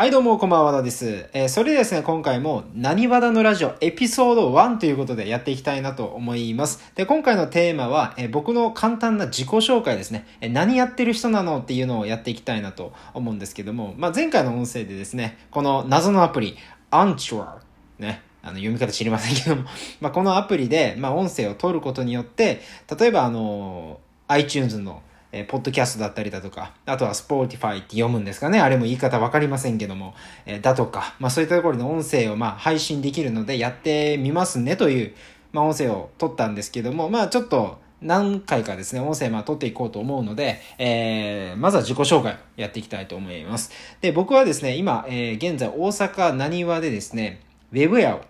はい、どうも、こんばんは、和田です。えーそれでですね、今回も、何和田のラジオエピソード1ということでやっていきたいなと思います。で、今回のテーマは、えー僕の簡単な自己紹介ですね。えー何やってる人なのっていうのをやっていきたいなと思うんですけども、まあ、前回の音声でですね、この謎のアプリ、アンチュアね、あの、読み方知りませんけども、まあ、このアプリで、まあ、音声を取ることによって、例えば、あの、iTunes のえーポッドキャストだったりだとか、あとは Spotify って読むんですかね。あれも言い方わかりませんけども、えーだとか、まあそういったところで音声をまあ配信できるのでやってみますねという、まあ音声を取ったんですけども、まあちょっと何回かですね、音声まあ取っていこうと思うので、えーまずは自己紹介やっていきたいと思います。で、僕はですね、今、えー現在大阪何和でですね、ウェブ屋を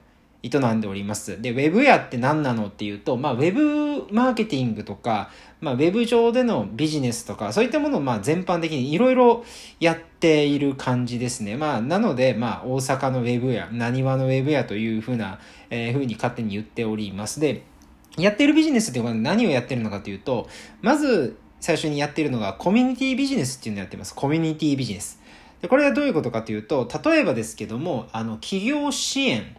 営んでおります。で、ウェブ屋って何なのっていうと、まあ、ウェブマーケティングとか、まあ、ウェブ上でのビジネスとか、そういったものを、まあ、全般的にいろいろやっている感じですね。まあ、なので、まあ、大阪のウェブ屋、何話のウェブ屋というふうな、えー、ふうに勝手に言っております。で、やってるビジネスっていうのは何をやってるのかというと、まず最初にやってるのがコミュニティビジネスっていうのをやってます。コミュニティビジネス。で、これはどういうことかというと、例えばですけども、あの、企業支援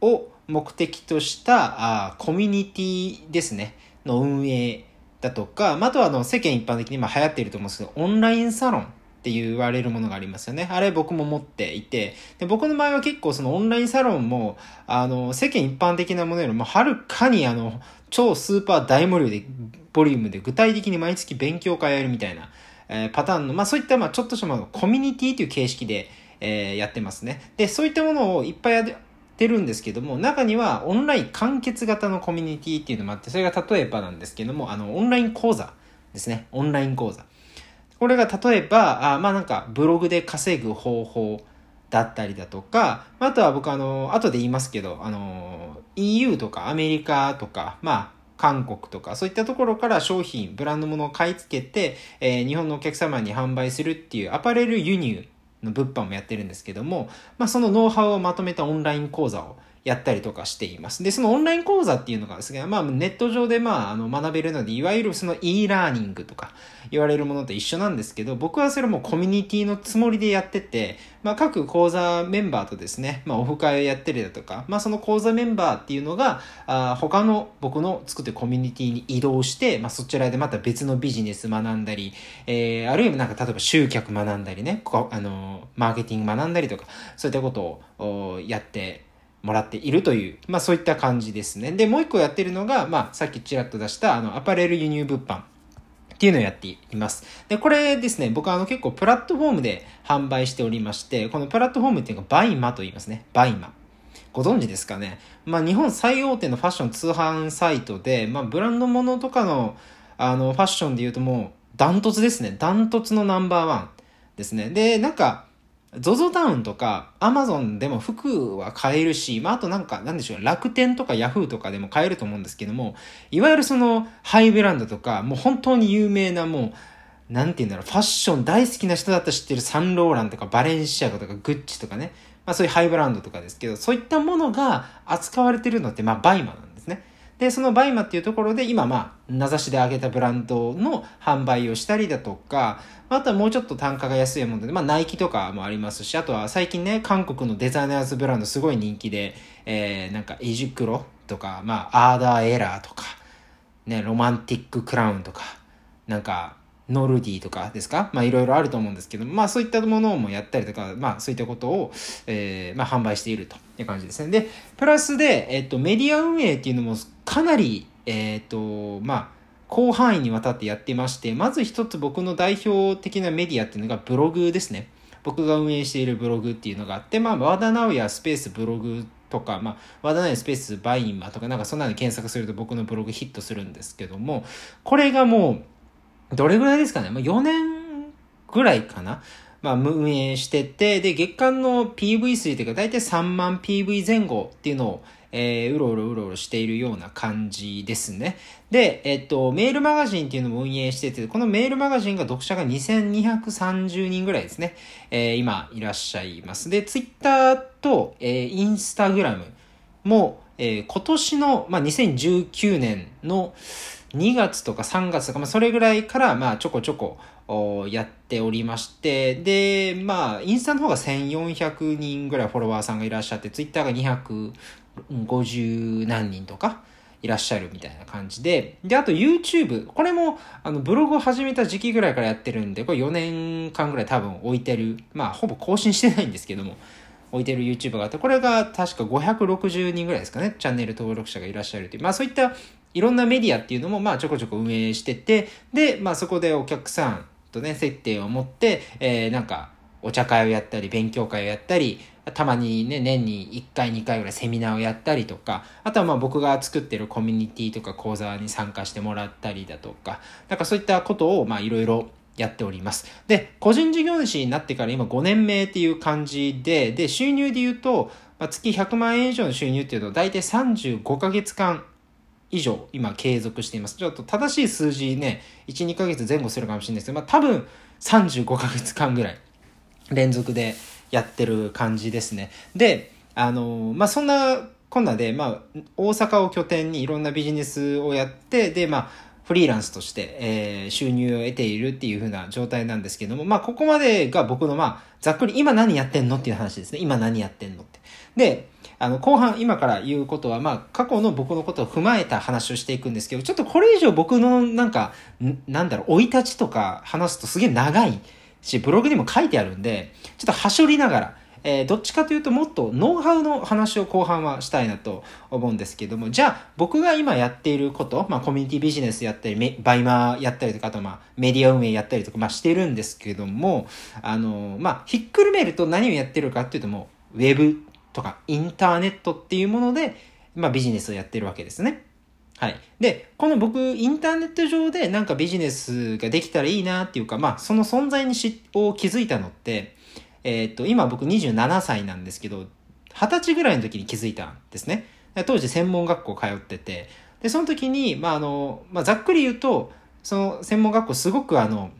を目的としたあコミュニティですね、の運営だとか、まああとはあの世間一般的に今流行っていると思うんですけど、オンラインサロンって言われるものがありますよね。あれ僕も持っていて、で僕の場合は結構そのオンラインサロンも、あの、世間一般的なものよりもはるかにあの、超スーパー大ボリュームで、ボリュームで具体的に毎月勉強会やるみたいな、えーパターンの、まあそういったまあちょっとしたコミュニティという形式で、えーやってますね。で、そういったものをいっぱいてるんですけども、中にはオンライン完結型のコミュニティっていうのもあって、それが例えばなんですけども、あの、オンライン講座ですね。オンライン講座。これが例えば、あまあなんかブログで稼ぐ方法だったりだとか、あとは僕あの、後で言いますけど、あの、EU とかアメリカとか、まあ、韓国とか、そういったところから商品、ブランド物を買い付けて、えー日本のお客様に販売するっていうアパレル輸入の物販もやってるんですけども、まあそのノウハウをまとめたオンライン講座をやったりとかしています。で、そのオンライン講座っていうのがですね、まあネット上でまああの学べるので、いわゆるその e ラーニングとか言われるものと一緒なんですけど、僕はそれもコミュニティのつもりでやってて、まあ各講座メンバーとですね、まあオフ会をやってるだとか、まあその講座メンバーっていうのが、あ他の僕の作ってるコミュニティに移動して、まあそちらでまた別のビジネス学んだり、えー、あるいはなんか例えば集客学んだりね、こあの、マーケティング学んだりとか、そういったことをやってもらっているという、まあそういった感じですね。で、もう一個やってるのが、まあさっきちらっと出した、あの、アパレル輸入物販。っていうのをやっています。で、これですね、僕はあの結構プラットフォームで販売しておりまして、このプラットフォームっていうのがバイマと言いますね。バイマ。ご存知ですかね。まあ日本最大手のファッション通販サイトで、まあブランド物とかのあのファッションで言うともうダントツですね。ダントツのナンバーワンですね。で、なんか、ZOZO タウンとか Amazon でも服は買えるし、まあ、あとなんか、なんでしょう、楽天とか Yahoo とかでも買えると思うんですけども、いわゆるそのハイブランドとか、もう本当に有名なもう、なんて言うんだろう、ファッション大好きな人だったら知ってるサンローランとかバレンシアガとかグッチとかね、まあそういうハイブランドとかですけど、そういったものが扱われてるのって、まあバイマなんで。そのバイマっていうところで今まあ、名指しで上げたブランドの販売をしたりだとか、あとはもうちょっと単価が安いもので、まあナイキとかもありますし、あとは最近ね、韓国のデザイナーズブランドすごい人気で、えー、なんかエジクロとか、まあアーダーエラーとか、ね、ロマンティッククラウンとか、なんか、ノルディとかですか？まあいろいろあると思うんですけど、まあそういったものもやったりとか、まあそういったことを、えー、まあ販売しているという感じですね。で、プラスで、えっと、メディア運営っていうのもかなり、えっと、まあ、広範囲にわたってやってまして、まず一つ僕の代表的なメディアっていうのがブログですね。僕が運営しているブログっていうのがあって、まあ、和田直也スペースブログとか、まあ、和田直也スペースバインマとか、なんかそんなの検索すると僕のブログヒットするんですけども、これがもう、どれぐらいですかね、まあ、4年ぐらいかな？まあ、運営してて、で、月間の PV 数というか、だいたい3万 PV 前後っていうのを、えー、うろうろうろうろしているような感じですね。で、えっと、メールマガジンっていうのも運営してて、このメールマガジンが読者が2230人ぐらいですね。えー、今いらっしゃいます。で、ツイッターと、えー、インスタグラムも、えー、今年の、まあ、2019年の2月とか3月とか、まあ、それぐらいから、まあ、ちょこちょこやっておりまして、で、まあ、インスタの方が1400人ぐらいフォロワーさんがいらっしゃって、ツイッターが250何人とか、いらっしゃるみたいな感じで、で、あと YouTube、これも、あの、ブログを始めた時期ぐらいからやってるんで、これ4年間ぐらい多分置いてる、まあ、ほぼ更新してないんですけども、置いてる YouTube があって、これが確か560人ぐらいですかね、チャンネル登録者がいらっしゃるという、まあそういったいろんなメディアっていうのも、まあちょこちょこ運営してて、で、まあそこでお客さんとね、接点を持って、えー、なんか、お茶会をやったり、勉強会をやったり、たまにね、年に1回2回ぐらいセミナーをやったりとか、あとはまあ僕が作ってるコミュニティとか講座に参加してもらったりだとか、なんかそういったことをまあいろいろやっております。で、個人事業主になってから今5年目っていう感じで、で、収入で言うと、まあ、月100万円以上の収入っていうと、大体35ヶ月間以上今継続しています。ちょっと正しい数字ね、1、2ヶ月前後するかもしれないですけど、まあ多分35ヶ月間ぐらい連続でやってる感じですね。で、あの、まあ、そんなこんなで、まあ、大阪を拠点にいろんなビジネスをやって、で、まあ、フリーランスとして、えー、収入を得ているっていう風な状態なんですけども、まあ、ここまでが僕の、まあ、ざっくり今何やってんのっていう話ですね。今何やってんのって。で、あの、後半、今から言うことは、まあ、過去の僕のことを踏まえた話をしていくんですけど、ちょっとこれ以上僕の、なんか、なんだろう、生い立ちとか話すとすげえ長い。し、ブログにも書いてあるんで、ちょっとはしょりながら、えー、どっちかというともっとノウハウの話を後半はしたいなと思うんですけども、じゃあ僕が今やっていること、まあコミュニティビジネスやったり、バイマやったりとか、あとまあメディア運営やったりとか、まあしてるんですけども、あの、まあひっくるめると何をやってるかっていうともう、ウェブとかインターネットっていうもので、まあビジネスをやってるわけですね。はい。で、この僕、インターネット上でなんかビジネスができたらいいなっていうか、まあ、その存在にしを気づいたのって、えー、っと、今僕27歳なんですけど、20歳ぐらいの時に気づいたんですね。当時専門学校通ってて、で、その時に、まあ、あの、まあ、ざっくり言うと、その専門学校すごくあの、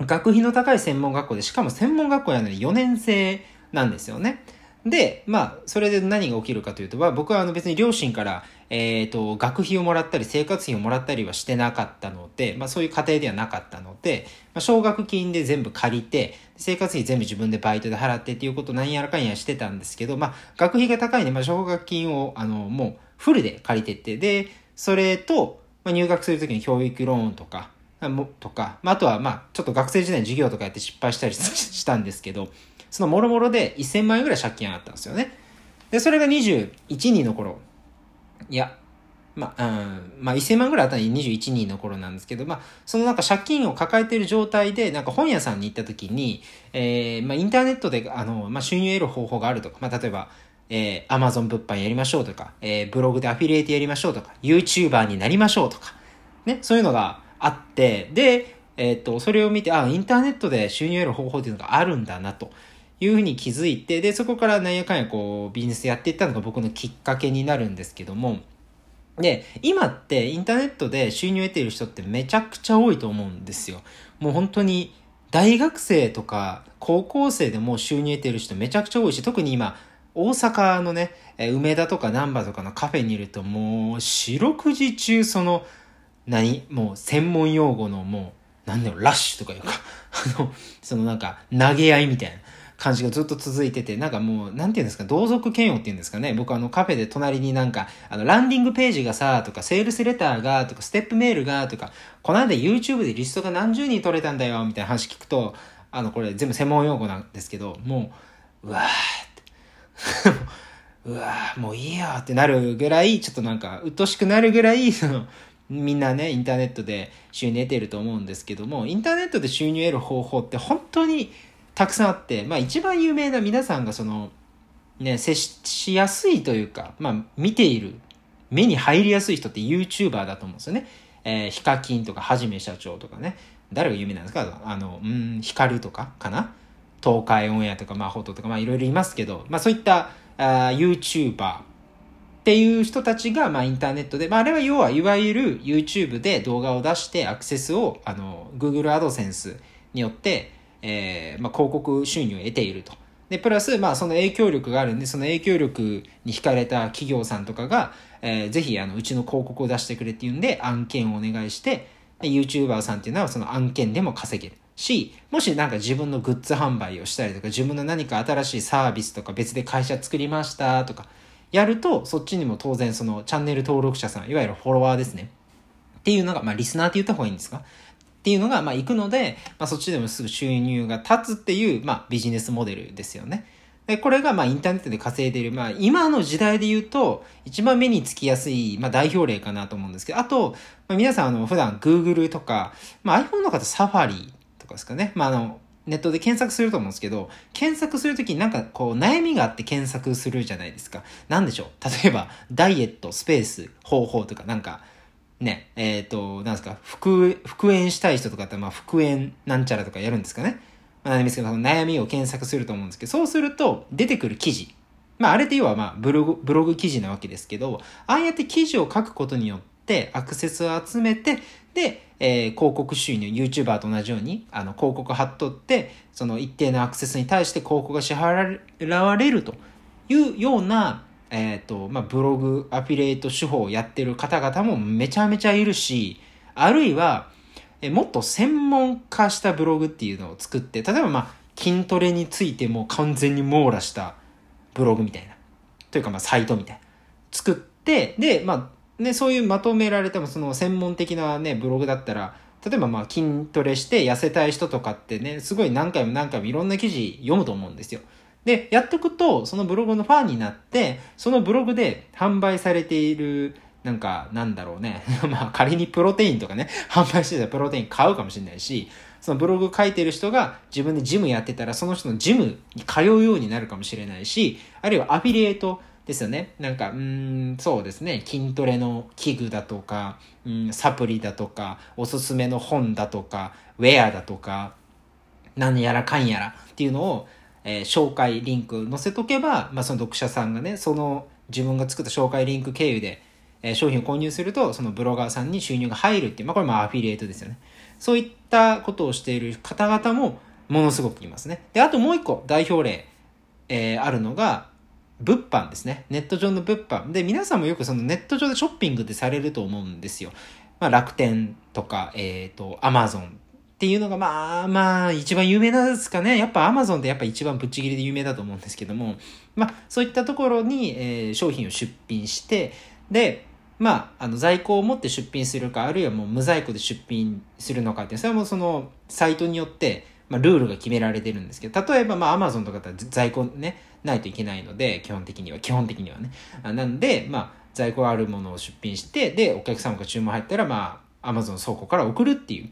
学費の高い専門学校で、しかも専門学校やのに4年生なんですよね。で、まあ、それで何が起きるかというと、まあ、僕はあの別に両親から、えっ、ー、と、学費をもらったり、生活費をもらったりはしてなかったので、まあ、そういう家庭ではなかったので、まあ、奨学金で全部借りて、生活費全部自分でバイトで払ってっていうことを何やらかんやしてたんですけど、まあ、学費が高いんで、まあ、奨学金を、あの、もう、フルで借りてって、で、それと、まあ、入学するときに教育ローンとか、もとか、まあ、あとは、まあ、ちょっと学生時代に授業とかやって失敗したり したんですけど、そのもろもろで1000万円ぐらい借金あったんですよね。で、それが21人の頃。いや、まあ、うん、まあ、1000万ぐらいあったら21人の頃なんですけど、まあ、そのなんか借金を抱えている状態で、なんか本屋さんに行った時に、えー、まあ、インターネットで、あの、まあ、収入得る方法があるとか、まあ、例えば、えー、アマゾン物販やりましょうとか、えー、ブログでアフィリエイトやりましょうとか、YouTuber になりましょうとか、ね、そういうのがあって、で、えっ、と、それを見て、あ、インターネットで収入得る方法っていうのがあるんだなと。いうふうに気づいて、で、そこからなんやかんやこう、ビジネスやっていったのが僕のきっかけになるんですけども、で、今ってインターネットで収入を得ている人ってめちゃくちゃ多いと思うんですよ。もう本当に大学生とか高校生でも収入を得ている人めちゃくちゃ多いし、特に今、大阪のね、梅田とか難波とかのカフェにいるともう四六時中その、何もう専門用語のもう、なんだろう、ラッシュとかいうか、あの、そのなんか投げ合いみたいな。感じがずっと続いてて、なんかもう、なんていうんですか、同族嫌悪っていうんですかね。僕あのカフェで隣になんか、あの、ランディングページがさ、とか、セールスレターが、とか、ステップメールが、とか、この間 YouTube でリストが何十人取れたんだよ、みたいな話聞くと、あの、これ全部専門用語なんですけど、もう、うわーって。うわーもういいやってなるぐらい、ちょっとなんか、鬱陶しくなるぐらい、その、みんなね、インターネットで収入得てると思うんですけども、インターネットで収入得る方法って本当にたくさんあって、まあ一番有名な皆さんがその、ね、接しやすいというか、まあ見ている、目に入りやすい人って YouTuber だと思うんですよね。えー、ヒカキンとか、はじめ社長とかね。誰が有名なんですか？あの、うん、ヒカルとかかな？東海オンエアとか、まあ、ホトとか、まあ、いろいろいますけど、まあ、そういったあ YouTuber っていう人たちが、まあ、インターネットで、まあ、あれは要は、いわゆる YouTube で動画を出してアクセスを、あの、Google AdSense によって、えー、まあ、広告収入を得ていると。で、プラス、まあ、その影響力があるんで、その影響力に惹かれた企業さんとかが、えー、ぜひ、あの、うちの広告を出してくれっていうんで、案件をお願いして、YouTuber さんっていうのはその案件でも稼げる。し、もしなんか自分のグッズ販売をしたりとか、自分の何か新しいサービスとか別で会社作りましたとか、やると、そっちにも当然そのチャンネル登録者さん、いわゆるフォロワーですね。っていうのが、まあリスナーって言った方がいいんですか？っていうのが、まあ行くので、まあそっちでもすぐ収入が立つっていう、まあビジネスモデルですよね。で、これがまあインターネットで稼いでいる、まあ今の時代で言うと、一番目につきやすい、まあ代表例かなと思うんですけど、あと、まあ、皆さんあの普段 Google とか、まあ iPhone の方 Safari とかですかね。まああの、ネットで検索すると思うんですけど、検索するときになんかこう悩みがあって検索するじゃないですか。なんでしょう？例えば、ダイエット、スペース、方法とかなんか、ね、えっ、ー、と、なんですか、復、復縁したい人とかって、まあ復縁なんちゃらとかやるんですかね。まあ、悩みを検索すると思うんですけど、そうすると出てくる記事。まあ、あれって要はまあ、ブログ、ブログ記事なわけですけど、ああやって記事を書くことによって、アクセスを集めて、で、えー、広告収入、YouTuber と同じように、あの、広告貼っとって、その一定のアクセスに対して広告が支払われるというような、え、ー、と、まあ、ブログ、アフィリエイト手法をやってる方々もめちゃめちゃいるし、あるいは、えもっと専門化したブログっていうのを作って、例えばまあ、筋トレについても完全に網羅したブログみたいな。というかまあ、サイトみたいな。作って、で、まあ、ね、そういうまとめられても、その専門的なね、ブログだったら、例えばまあ筋トレして痩せたい人とかってね、すごい何回も何回もいろんな記事読むと思うんですよ。で、やっていくと、そのブログのファンになって、そのブログで販売されているなんか、なんだろうね。まあ、仮にプロテインとかね、販売してたらプロテイン買うかもしれないし、そのブログ書いてる人が自分でジムやってたら、その人のジムに通うようになるかもしれないし、あるいはアフィリエイトですよね。なんか、うん、そうですね。筋トレの器具だとか、うん、サプリだとか、おすすめの本だとか、ウェアだとか、何やらかんやらっていうのを、えー、紹介リンク載せとけば、まあ、その読者さんがね、その自分が作った紹介リンク経由でえ商品を購入すると、そのブロガーさんに収入が入るっていう、まあこれもアフィリエイトですよね。そういったことをしている方々もものすごくいますね。で、あともう一個代表例、えー、あるのが、物販ですね。ネット上の物販。で、皆さんもよくそのネット上でショッピングってされると思うんですよ。まあ楽天とか、えっ、ー、と、アマゾンっていうのがまあまあ一番有名なんですかね。やっぱアマゾンってやっぱ一番ぶっちぎりで有名だと思うんですけども、まあそういったところに、えー、商品を出品して、で、まあ、あの在庫を持って出品するか、あるいはもう無在庫で出品するのかって、それはもうそのサイトによって、まあ、ルールが決められてるんですけど、例えば、まあ、アマゾンとかだったら在庫ね、ないといけないので、基本的には、基本的にはね。なんで、まあ、在庫あるものを出品して、で、お客様が注文入ったら、まあ、アマゾン倉庫から送るっていう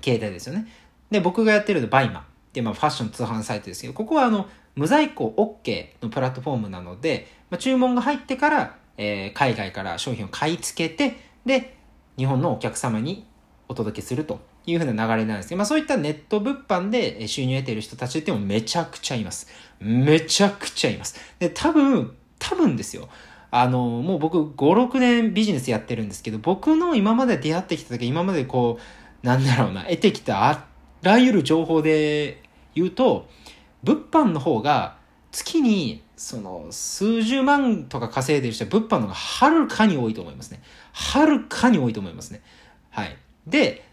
形態ですよね。で、僕がやってるのバイマって、まあ、ファッション通販サイトですけど、ここはあの、無在庫 OK のプラットフォームなので、まあ、注文が入ってから、えー、海外から商品を買い付けて、で、日本のお客様にお届けするというふうな流れなんですけど、まあそういったネット物販で収入を得ている人たちってもめちゃくちゃいます。めちゃくちゃいます。で、多分、多分ですよ。あの、もう僕5、6年ビジネスやってるんですけど、僕の今まで出会ってきた時、今までこう、なんだろうな、得てきたあらゆる情報で言うと、物販の方が月にその数十万とか稼いでる人は物販の方がはるかに多いと思いますね。はるかに多いと思いますね。はい。で、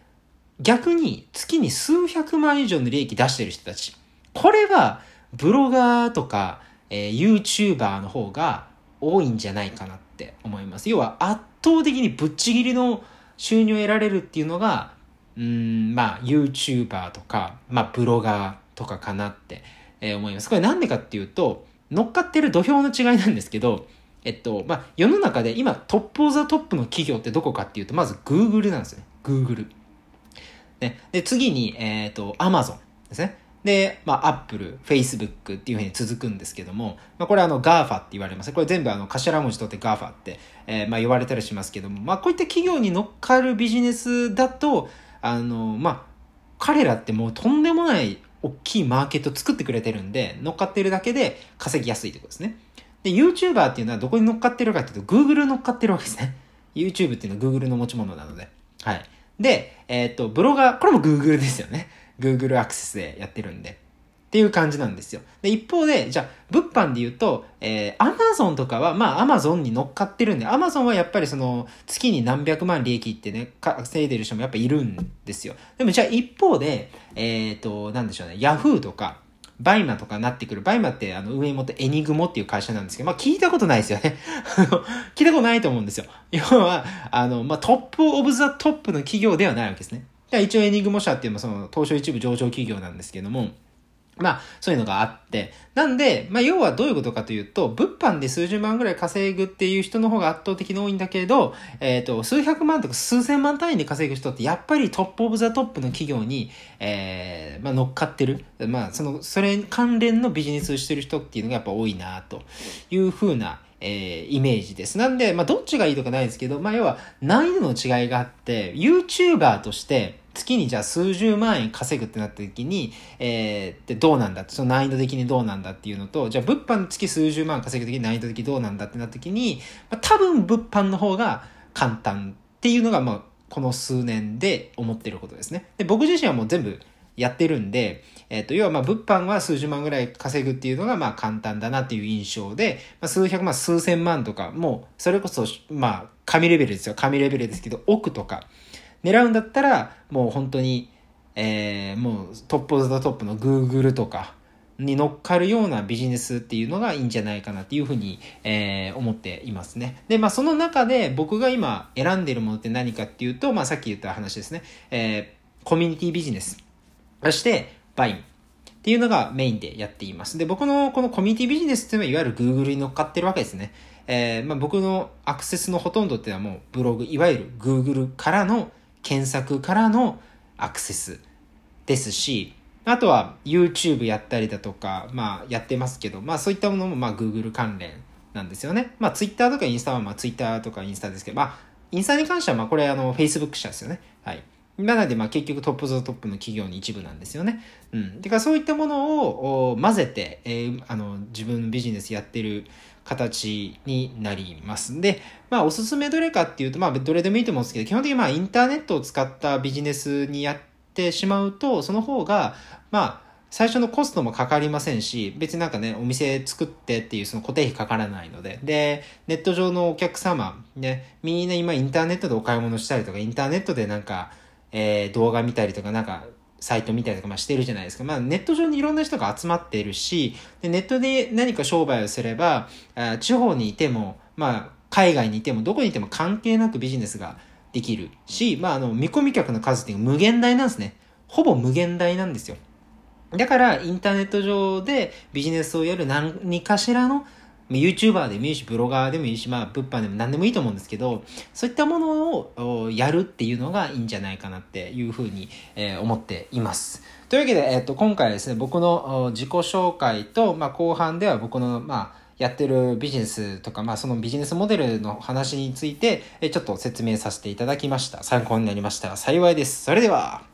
逆に月に数百万以上の利益出してる人たち。これはブロガーとか、えー、YouTuber の方が多いんじゃないかなって思います。要は圧倒的にぶっちぎりの収入を得られるっていうのが、うん、まあ YouTuber とか、まあブロガーとかかなって、えー、思います。これなんでかっていうと、乗っかってる土俵の違いなんですけど、えっと、まあ、世の中で今トップオブザトップの企業ってどこかっていうと、まず Google なんですね。Google。ね、で、次に、えっ、ー、と、Amazon ですね。で、まあ、Apple、Facebook っていうふうに続くんですけども、まあ、これあの GAFA って言われます。これ全部あの頭文字取って GAFA って、えー、まあ、言われたりしますけども、まあ、こういった企業に乗っかるビジネスだと、あの、まあ、彼らってもうとんでもない大きいマーケット作ってくれてるんで、乗っかってるだけで稼ぎやすいってことですね。で、YouTuber っていうのはどこに乗っかってるかっていうと、Google 乗っかってるわけですね。YouTube っていうのは Google の持ち物なので。はい。で、えっ、と、ブロガー、これも Google ですよね。Google アクセスでやってるんで。っていう感じなんですよ。で、一方で、じゃあ、物販で言うと、えー、アマゾンとかは、まあ、アマゾンに乗っかってるんで、アマゾンはやっぱりその、月に何百万利益ってね、稼いでる人もやっぱいるんですよ。でも、じゃあ一方で、えっ、ー、と、なんでしょうね、ヤフーとか、バイマとかなってくる。バイマってあの運営元ってエニグモっていう会社なんですけど、まあ聞いたことないですよね。聞いたことないと思うんですよ。要は、あの、まあトップオブザトップの企業ではないわけですね。一応エニグモ社っていうのはその東証一部上場企業なんですけども、まあ、そういうのがあって。なんで、まあ、要はどういうことかというと、物販で数十万ぐらい稼ぐっていう人の方が圧倒的に多いんだけれど、えっ、ー、と、数百万とか数千万単位で稼ぐ人って、やっぱりトップオブザトップの企業に、えー、まあ、乗っかってる。まあ、その、それ関連のビジネスをしてる人っていうのがやっぱ多いな、というふうな、えー、イメージです。なんで、まあ、どっちがいいとかないですけど、まあ、要は、難易度の違いがあって、YouTuber として、月にじゃあ数十万円稼ぐってなった時に、えー、でどうなんだって、その難易度的にどうなんだっていうのと、じゃあ物販月数十万稼ぐ時に難易度的にどうなんだってなった時に、まあ、多分物販の方が簡単っていうのが、まあ、この数年で思ってることですね。で、僕自身はもう全部やってるんで、えっ、ー、と、要はまあ物販は数十万ぐらい稼ぐっていうのがまあ簡単だなっていう印象で、まあ、数百万、数千万とか、もうそれこそまあ神レベルですよ。神レベルですけど、億とか、狙うんだったら、もう本当に、えー、もうトップオブザトップの Google とかに乗っかるようなビジネスっていうのがいいんじゃないかなっていうふうに、えー、思っていますね。で、まあその中で僕が今選んでいるものって何かっていうと、まあさっき言った話ですね。えー、コミュニティビジネス。そして、バイン。っていうのがメインでやっています。で、僕のこのコミュニティビジネスっていうのは、いわゆる Google に乗っかってるわけですね。えー、まあ僕のアクセスのほとんどっていうのはもうブログ、いわゆる Google からの検索からのアクセスですし、あとは YouTube やったりだとか、まあやってますけど、まあそういったものもまあ Google 関連なんですよね。まあ Twitter とかインスタはまあ Twitter とかインスタですけど、まあインスタに関してはまあこれあの Facebook 社ですよね。はい。なので、まあ結局トップゾトップの企業に一部なんですよね。うん。てかそういったものを混ぜて、えー、あの、自分のビジネスやってる形になります。で、まあおすすめどれかっていうと、まあどれでもいいと思うんですけど、基本的にまあインターネットを使ったビジネスにやってしまうと、その方が、まあ最初のコストもかかりませんし、別になんかね、お店作ってっていうその固定費かからないので、で、ネット上のお客様、ね、みんな今インターネットでお買い物したりとか、インターネットでなんか、えー、動画見たりとか、なんか、サイト見たりとか、まあ、してるじゃないですか。まあ、ネット上にいろんな人が集まっているし、でネットで何か商売をすれば、あ地方にいても、まあ、海外にいても、どこにいても関係なくビジネスができるし、まあ、あの、見込み客の数っていうのは無限大なんですね。ほぼ無限大なんですよ。だから、インターネット上でビジネスをやる何かしらの YouTuber でもいいし、ブロガーでもいいし、まあ、物販でも何でもいいと思うんですけど、そういったものをやるっていうのがいいんじゃないかなっていうふうに、えー、思っています。というわけで、えっ、と、今回ですね、僕の自己紹介と、まあ、後半では僕の、まあ、やってるビジネスとか、まあ、そのビジネスモデルの話について、ちょっと説明させていただきました。参考になりましたら幸いです。それでは。